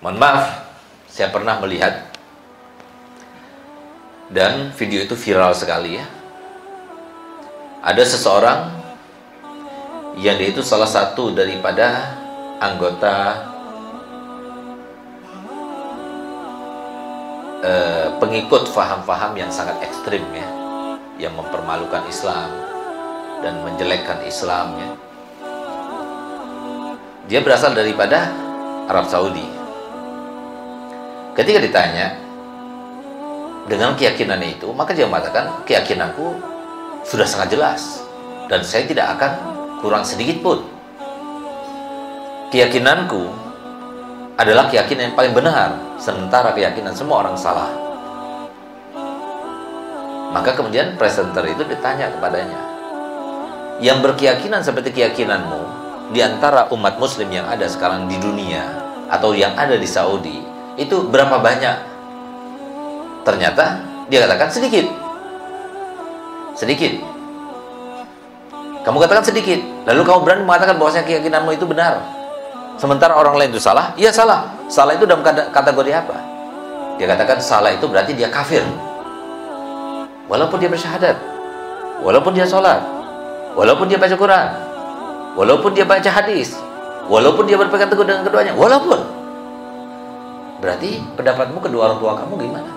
Mohon maaf, saya pernah melihat dan video itu viral sekali ya. Ada seseorang yang dia itu salah satu daripada anggota eh, pengikut faham-faham yang sangat ekstrim ya, yang mempermalukan Islam dan menjelekkan Islam ya. Dia berasal daripada Arab Saudi. Ketika ditanya dengan keyakinannya itu, maka dia mengatakan keyakinanku sudah sangat jelas dan saya tidak akan kurang sedikit pun. Keyakinanku adalah keyakinan yang paling benar, sementara keyakinan semua orang salah. Maka kemudian presenter itu ditanya kepadanya, yang berkeyakinan seperti keyakinanmu di antara umat muslim yang ada sekarang di dunia atau yang ada di Saudi itu berapa banyak? Ternyata dia katakan sedikit. Sedikit. Kamu katakan sedikit. Lalu kamu berani mengatakan bahwasanya keyakinanmu itu benar. Sementara orang lain itu salah? Iya salah. Salah itu dalam kategori apa? Dia katakan salah itu berarti dia kafir. Walaupun dia bersyahadat. Walaupun dia sholat. Walaupun dia baca Quran. Walaupun dia baca hadis. Walaupun dia berpegang teguh dengan keduanya. Walaupun. Berarti pendapatmu kedua orang tua kamu gimana?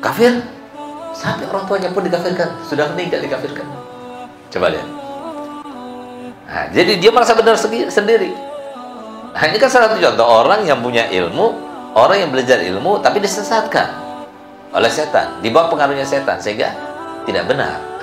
Kafir? Sampai orang tuanya pun dikafirkan. Sudah meninggal dikafirkan. Coba lihat. Nah, jadi dia merasa benar sendiri. Nah ini kan salah satu contoh orang yang punya ilmu, orang yang belajar ilmu tapi disesatkan oleh setan, di bawah pengaruhnya setan sehingga tidak benar.